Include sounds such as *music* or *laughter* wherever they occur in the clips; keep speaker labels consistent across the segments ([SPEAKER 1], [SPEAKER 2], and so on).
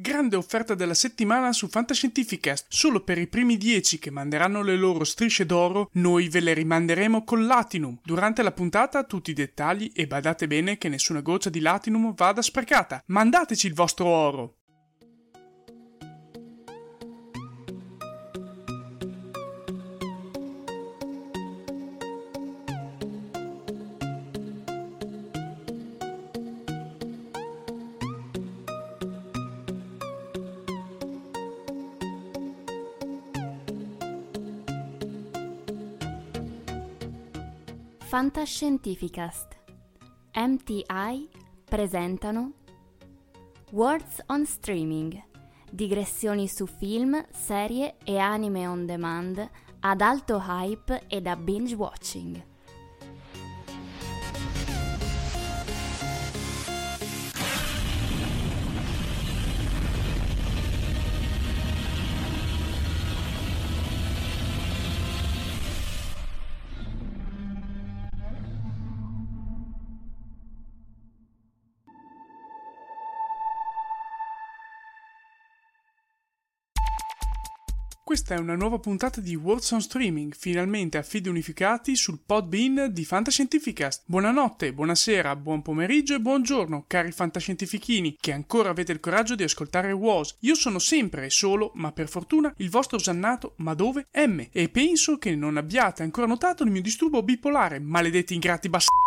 [SPEAKER 1] Grande offerta della settimana su Fantascientificast. Solo per i primi 10 che manderanno le loro strisce d'oro, noi ve le rimanderemo con Latinum. Durante la puntata tutti i dettagli e badate bene che nessuna goccia di Latinum vada sprecata. Mandateci il vostro oro.
[SPEAKER 2] Fantascientificast MTI presentano Words on Streaming digressioni su film, serie e anime on demand ad alto hype e da binge watching.
[SPEAKER 1] Questa è una nuova puntata di Words on Streaming, finalmente a feed unificati sul Podbean di Fantascientificast. Buonanotte, buonasera, buon pomeriggio e buongiorno, cari fantascientifichini, che ancora avete il coraggio di ascoltare WOS. Io sono sempre e solo, ma per fortuna, il vostro osannato, ma dove? M. E penso che non abbiate ancora notato il mio disturbo bipolare, maledetti ingrati bastardi.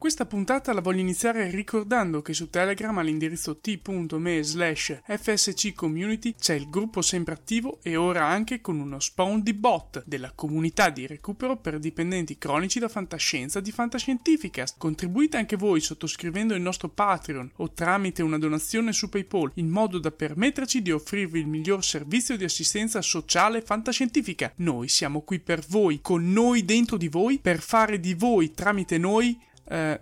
[SPEAKER 1] Questa puntata la voglio iniziare ricordando che su Telegram all'indirizzo t.me slash fsccommunity c'è il gruppo sempre attivo e ora anche con uno spawn di bot della comunità di recupero per dipendenti cronici da fantascienza di Fantascientificast. Contribuite anche voi sottoscrivendo il nostro Patreon o tramite una donazione su PayPal in modo da permetterci di offrirvi il miglior servizio di assistenza sociale fantascientifica. Noi siamo qui per voi, con noi dentro di voi, per fare di voi tramite noi eh,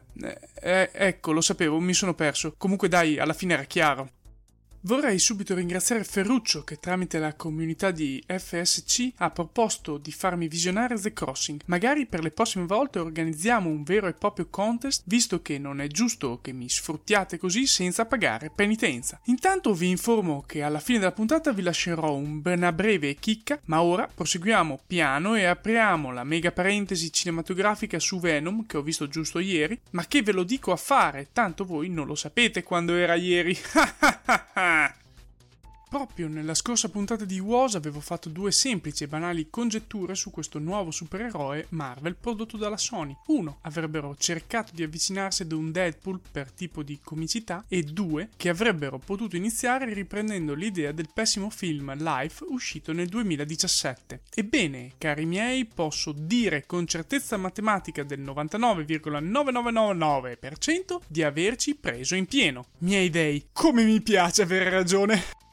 [SPEAKER 1] eh, ecco, lo sapevo, mi sono perso. Comunque dai, alla fine era chiaro. Vorrei subito ringraziare Ferruccio che tramite la comunità di FSC ha proposto di farmi visionare The Crossing. Magari per le prossime volte organizziamo un vero e proprio contest, visto che non è giusto che mi sfruttiate così senza pagare penitenza. Intanto vi informo che alla fine della puntata vi lascerò una breve chicca, ma ora proseguiamo piano e apriamo la mega parentesi cinematografica su Venom che ho visto giusto ieri, ma che ve lo dico a fare, tanto voi non lo sapete quando era ieri. *laughs* Bye. Proprio nella scorsa puntata di WOS avevo fatto due semplici e banali congetture su questo nuovo supereroe Marvel prodotto dalla Sony. Uno, avrebbero cercato di avvicinarsi ad un Deadpool per tipo di comicità e due, che avrebbero potuto iniziare riprendendo l'idea del pessimo film Life uscito nel 2017. Ebbene, cari miei, posso dire con certezza matematica del 99,9999% di averci preso in pieno. Miei dei, come mi piace avere ragione!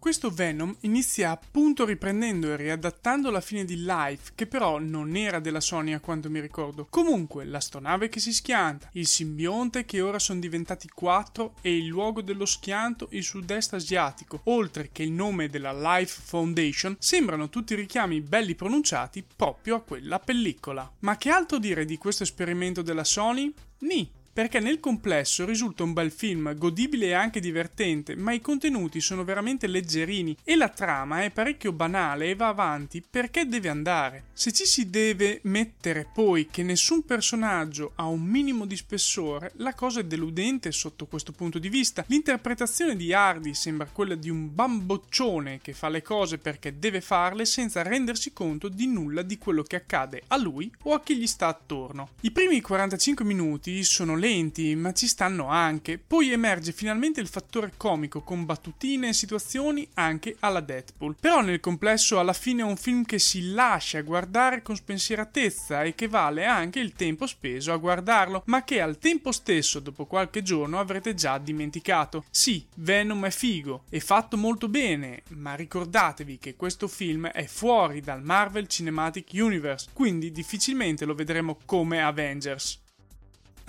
[SPEAKER 1] Questo Venom inizia appunto riprendendo e riadattando la fine di Life, che però non era della Sony a quanto mi ricordo. Comunque, l'astronave che si schianta, il simbionte che ora sono diventati quattro e il luogo dello schianto il sud-est asiatico, oltre che il nome della Life Foundation, sembrano tutti richiami belli pronunciati proprio a quella pellicola. Ma che altro dire di questo esperimento della Sony? Ni, perché nel complesso risulta un bel film, godibile e anche divertente, ma i contenuti sono veramente leggerini e la trama è parecchio banale e va avanti perché deve andare. Se ci si deve mettere poi che nessun personaggio ha un minimo di spessore, la cosa è deludente sotto questo punto di vista. L'interpretazione di Hardy sembra quella di un bamboccione che fa le cose perché deve farle senza rendersi conto di nulla di quello che accade a lui o a chi gli sta attorno. I primi 45 minuti sono lenti, ma ci stanno anche. Poi emerge finalmente il fattore comico con battutine e situazioni anche alla Deadpool. Però nel complesso alla fine è un film che si lascia guardare con spensieratezza e che vale anche il tempo speso a guardarlo, ma che al tempo stesso dopo qualche giorno avrete già dimenticato. Sì, Venom è figo, è fatto molto bene, ma ricordatevi che questo film è fuori dal Marvel Cinematic Universe, quindi difficilmente lo vedremo come Avengers.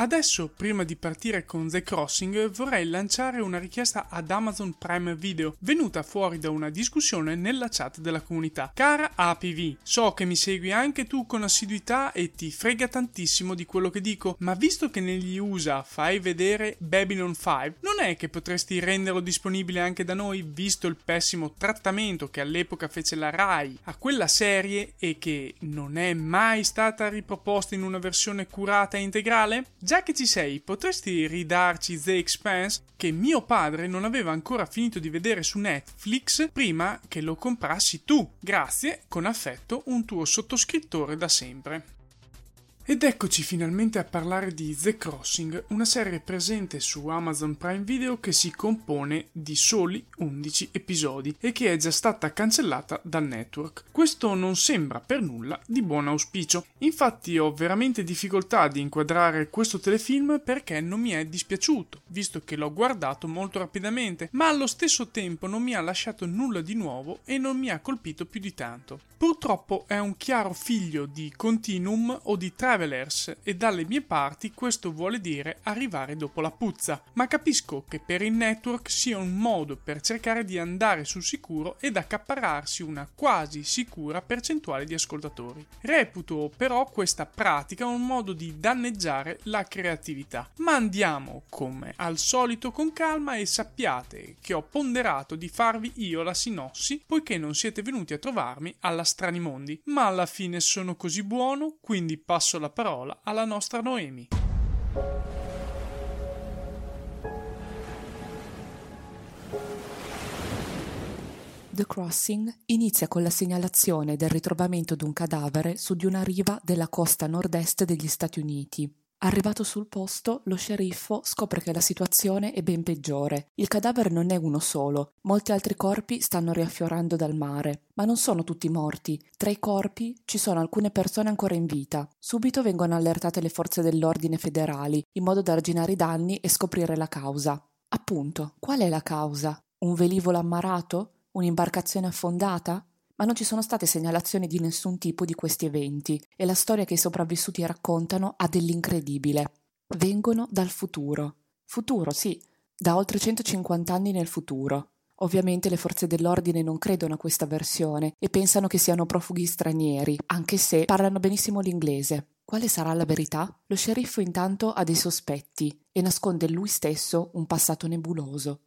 [SPEAKER 1] Adesso, prima di partire con The Crossing, vorrei lanciare una richiesta ad Amazon Prime Video, venuta fuori da una discussione nella chat della comunità. Cara APV, so che mi segui anche tu con assiduità e ti frega tantissimo di quello che dico, ma visto che negli USA fai vedere Babylon 5, non è che potresti renderlo disponibile anche da noi, visto il pessimo trattamento che all'epoca fece la RAI a quella serie e che non è mai stata riproposta in una versione curata e integrale? Già che ci sei, potresti ridarci The Expanse che mio padre non aveva ancora finito di vedere su Netflix prima che lo comprassi tu. Grazie, con affetto, un tuo sottoscrittore da sempre. Ed eccoci finalmente a parlare di The Crossing, una serie presente su Amazon Prime Video che si compone di soli 11 episodi e che è già stata cancellata dal network. Questo non sembra per nulla di buon auspicio. Infatti ho veramente difficoltà di inquadrare questo telefilm perché non mi è dispiaciuto, visto che l'ho guardato molto rapidamente, ma allo stesso tempo non mi ha lasciato nulla di nuovo e non mi ha colpito più di tanto. Purtroppo è un chiaro figlio di Continuum o di Travelers e dalle mie parti questo vuole dire arrivare dopo la puzza, ma capisco che per il network sia un modo per cercare di andare sul sicuro ed accaparrarsi una quasi sicura percentuale di ascoltatori. Reputo però questa pratica un modo di danneggiare la creatività. Ma andiamo, come al solito, con calma e sappiate che ho ponderato di farvi io la sinossi poiché non siete venuti a trovarmi alla strani mondi, ma alla fine sono così buono, quindi passo la parola alla nostra Noemi.
[SPEAKER 3] The Crossing inizia con la segnalazione del ritrovamento di un cadavere su di una riva della costa nord-est degli Stati Uniti. Arrivato sul posto, lo sceriffo scopre che la situazione è ben peggiore. Il cadavere non è uno solo, molti altri corpi stanno riaffiorando dal mare, ma non sono tutti morti. Tra i corpi ci sono alcune persone ancora in vita. Subito vengono allertate le forze dell'ordine federali, in modo da arginare i danni e scoprire la causa. Appunto, qual è la causa? Un velivolo ammarato? Un'imbarcazione affondata? Ma non ci sono state segnalazioni di nessun tipo di questi eventi e la storia che i sopravvissuti raccontano ha dell'incredibile. Vengono dal futuro. Futuro, sì, da oltre 150 anni nel futuro. Ovviamente le forze dell'ordine non credono a questa versione e pensano che siano profughi stranieri, anche se parlano benissimo l'inglese. Quale sarà la verità? Lo sceriffo intanto ha dei sospetti e nasconde lui stesso un passato nebuloso.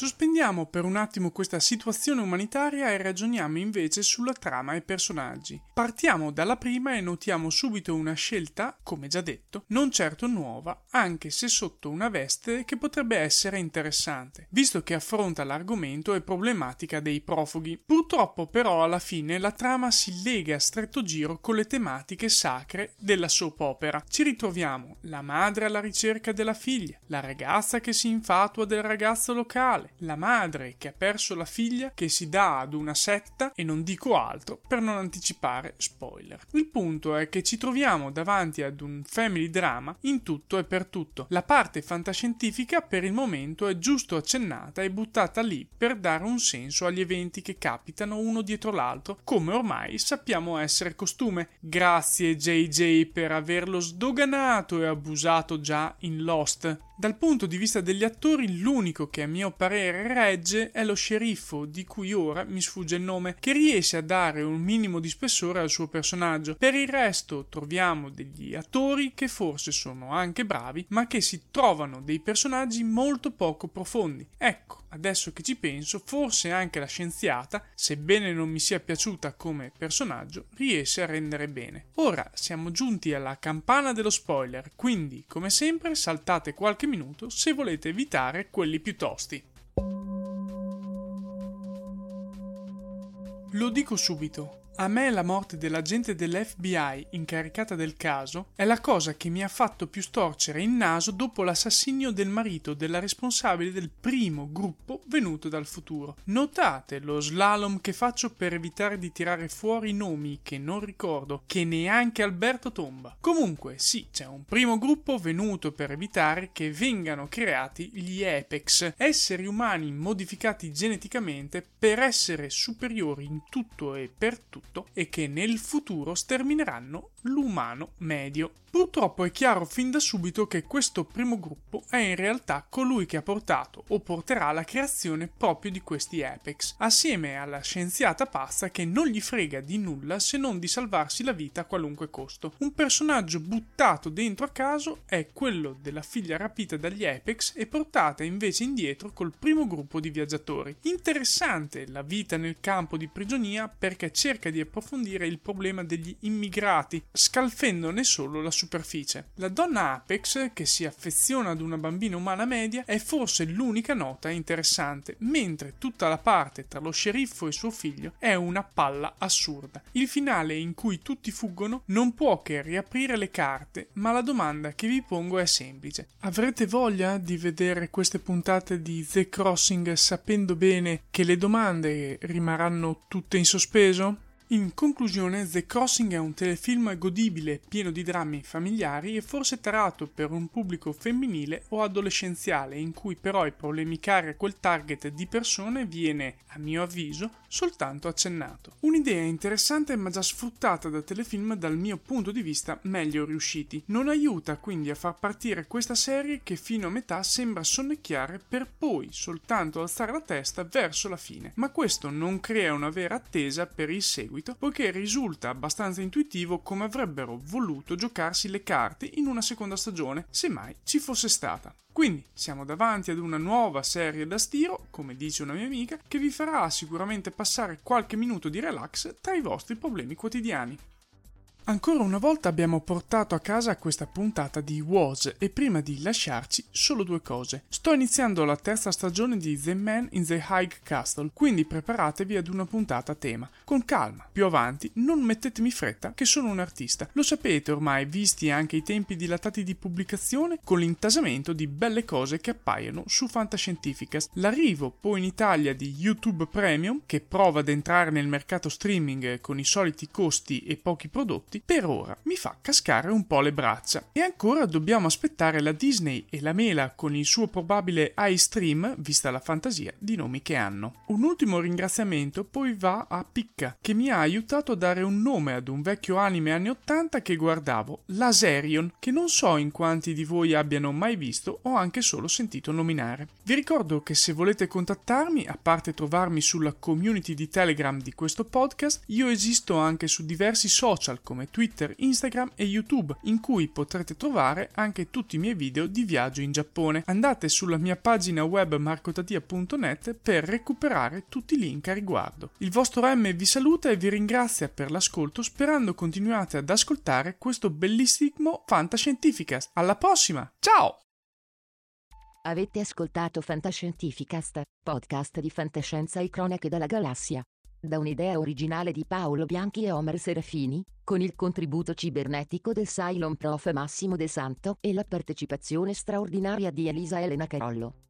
[SPEAKER 1] Sospendiamo per un attimo questa situazione umanitaria e ragioniamo invece sulla trama e personaggi. Partiamo dalla prima e notiamo subito una scelta, come già detto, non certo nuova, anche se sotto una veste che potrebbe essere interessante, visto che affronta l'argomento e problematica dei profughi. Purtroppo però alla fine la trama si lega a stretto giro con le tematiche sacre della soap opera. Ci ritroviamo la madre alla ricerca della figlia, la ragazza che si infatua del ragazzo locale, la madre che ha perso la figlia che si dà ad una setta e non dico altro per non anticipare spoiler. Il punto è che ci troviamo davanti ad un family drama in tutto e per tutto. La parte fantascientifica per il momento è giusto accennata e buttata lì per dare un senso agli eventi che capitano uno dietro l'altro, come ormai sappiamo essere costume. Grazie JJ per averlo sdoganato e abusato già in Lost. Dal punto di vista degli attori, l'unico che a mio parere regge è lo sceriffo, di cui ora mi sfugge il nome, che riesce a dare un minimo di spessore al suo personaggio. Per il resto troviamo degli attori che forse sono anche bravi, ma che si trovano dei personaggi molto poco profondi. Ecco, adesso che ci penso, forse anche la scienziata, sebbene non mi sia piaciuta come personaggio, riesce a rendere bene. Ora siamo giunti alla campana dello spoiler, quindi, come sempre, saltate qualche minuto se volete evitare quelli più tosti. Lo dico subito, a me la morte dell'agente dell'FBI incaricata del caso è la cosa che mi ha fatto più storcere il naso dopo l'assassinio del marito della responsabile del primo gruppo venuto dal futuro. Notate lo slalom che faccio per evitare di tirare fuori nomi che non ricordo, che neanche Alberto tomba. Comunque, sì, c'è un primo gruppo venuto per evitare che vengano creati gli Apex, esseri umani modificati geneticamente per essere superiori in tutto e per tutto tutto e che nel futuro stermineranno l'umano medio. Purtroppo è chiaro fin da subito che questo primo gruppo è in realtà colui che ha portato o porterà alla creazione proprio di questi Apex, assieme alla scienziata pazza che non gli frega di nulla se non di salvarsi la vita a qualunque costo. Un personaggio buttato dentro a caso è quello della figlia rapita dagli Apex e portata invece indietro col primo gruppo di viaggiatori. Interessante la vita nel campo di prigionia perché cerca di approfondire il problema degli immigrati, scalfendone solo la superficie. La donna Apex, che si affeziona ad una bambina umana media, è forse l'unica nota interessante, mentre tutta la parte tra lo sceriffo e suo figlio è una palla assurda. Il finale in cui tutti fuggono non può che riaprire le carte, ma la domanda che vi pongo è semplice. Avrete voglia di vedere queste puntate di The Crossing sapendo bene che le domande rimarranno tutte in sospeso? In conclusione, The Crossing è un telefilm godibile, pieno di drammi familiari e forse tarato per un pubblico femminile o adolescenziale, in cui però il problemicare quel target di persone viene, a mio avviso, soltanto accennato. Un'idea interessante ma già sfruttata da telefilm dal mio punto di vista meglio riusciti. Non aiuta quindi a far partire questa serie che fino a metà sembra sonnecchiare per poi soltanto alzare la testa verso la fine. Ma questo non crea una vera attesa per il seguito seguito, poiché risulta abbastanza intuitivo come avrebbero voluto giocarsi le carte in una seconda stagione, se mai ci fosse stata. Quindi siamo davanti ad una nuova serie da stiro, come dice una mia amica, che vi farà sicuramente passare qualche minuto di relax tra i vostri problemi quotidiani. Ancora una volta abbiamo portato a casa questa puntata di Was e prima di lasciarci solo due cose. Sto iniziando la terza stagione di The Man in the High Castle, quindi preparatevi ad una puntata a tema. Con calma, più avanti, non mettetemi fretta che sono un artista. Lo sapete ormai, visti anche i tempi dilatati di pubblicazione, con l'intasamento di belle cose che appaiono su Fantascientificast. L'arrivo poi in Italia di YouTube Premium, che prova ad entrare nel mercato streaming con i soliti costi e pochi prodotti, per ora mi fa cascare un po' le braccia. E ancora dobbiamo aspettare la Disney e la Mela con il suo probabile iStream, vista la fantasia di nomi che hanno. Un ultimo ringraziamento poi va a Picca, che mi ha aiutato a dare un nome ad un vecchio anime anni 80 che guardavo, Laserion, che non so in quanti di voi abbiano mai visto o anche solo sentito nominare. Vi ricordo che se volete contattarmi, a parte trovarmi sulla community di Telegram di questo podcast, io esisto anche su diversi social come Twitter, Instagram e YouTube, in cui potrete trovare anche tutti i miei video di viaggio in Giappone. Andate sulla mia pagina web marcotatia.net per recuperare tutti i link a riguardo. Il vostro M vi saluta e vi ringrazia per l'ascolto, sperando continuate ad ascoltare questo bellissimo Fantascientificast. Alla prossima! Ciao!
[SPEAKER 4] Avete ascoltato Fantascientificast, podcast di fantascienza e cronache dalla galassia. Da un'idea originale di Paolo Bianchi e Omer Serafini, con il contributo cibernetico del Cylon Prof Massimo De Santo e la partecipazione straordinaria di Elisa Elena Carollo.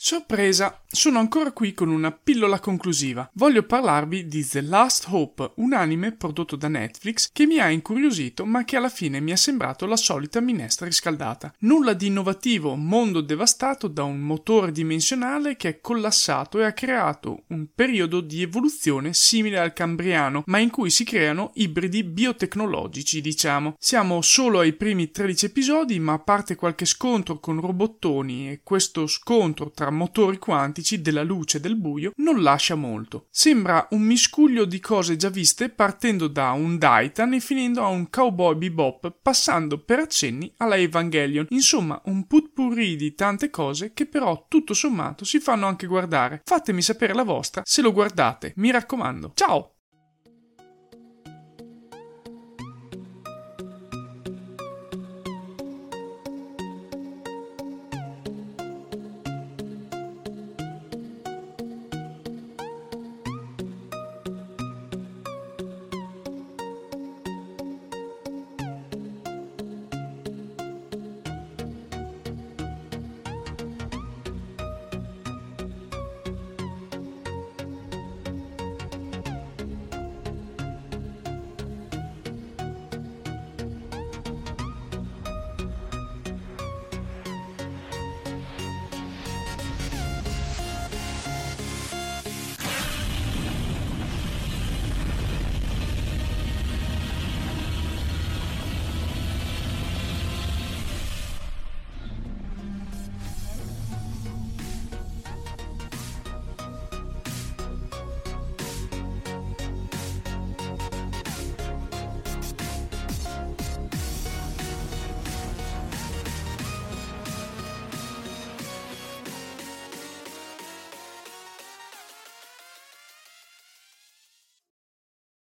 [SPEAKER 1] Sorpresa! Sono ancora qui con una pillola conclusiva. Voglio parlarvi di The Last Hope, un anime prodotto da Netflix che mi ha incuriosito ma che alla fine mi è sembrato la solita minestra riscaldata. Nulla di innovativo, mondo devastato da un motore dimensionale che è collassato e ha creato un periodo di evoluzione simile al cambriano, ma in cui si creano ibridi biotecnologici, diciamo. Siamo solo ai primi 13 episodi, ma a parte qualche scontro con robottoni e questo scontro tra motori quantici della luce e del buio non lascia molto. Sembra un miscuglio di cose già viste partendo da un Daitan e finendo a un cowboy bebop passando per accenni alla Evangelion. Insomma, un putpurri di tante cose che però tutto sommato si fanno anche guardare. Fatemi sapere la vostra se lo guardate, mi raccomando. Ciao!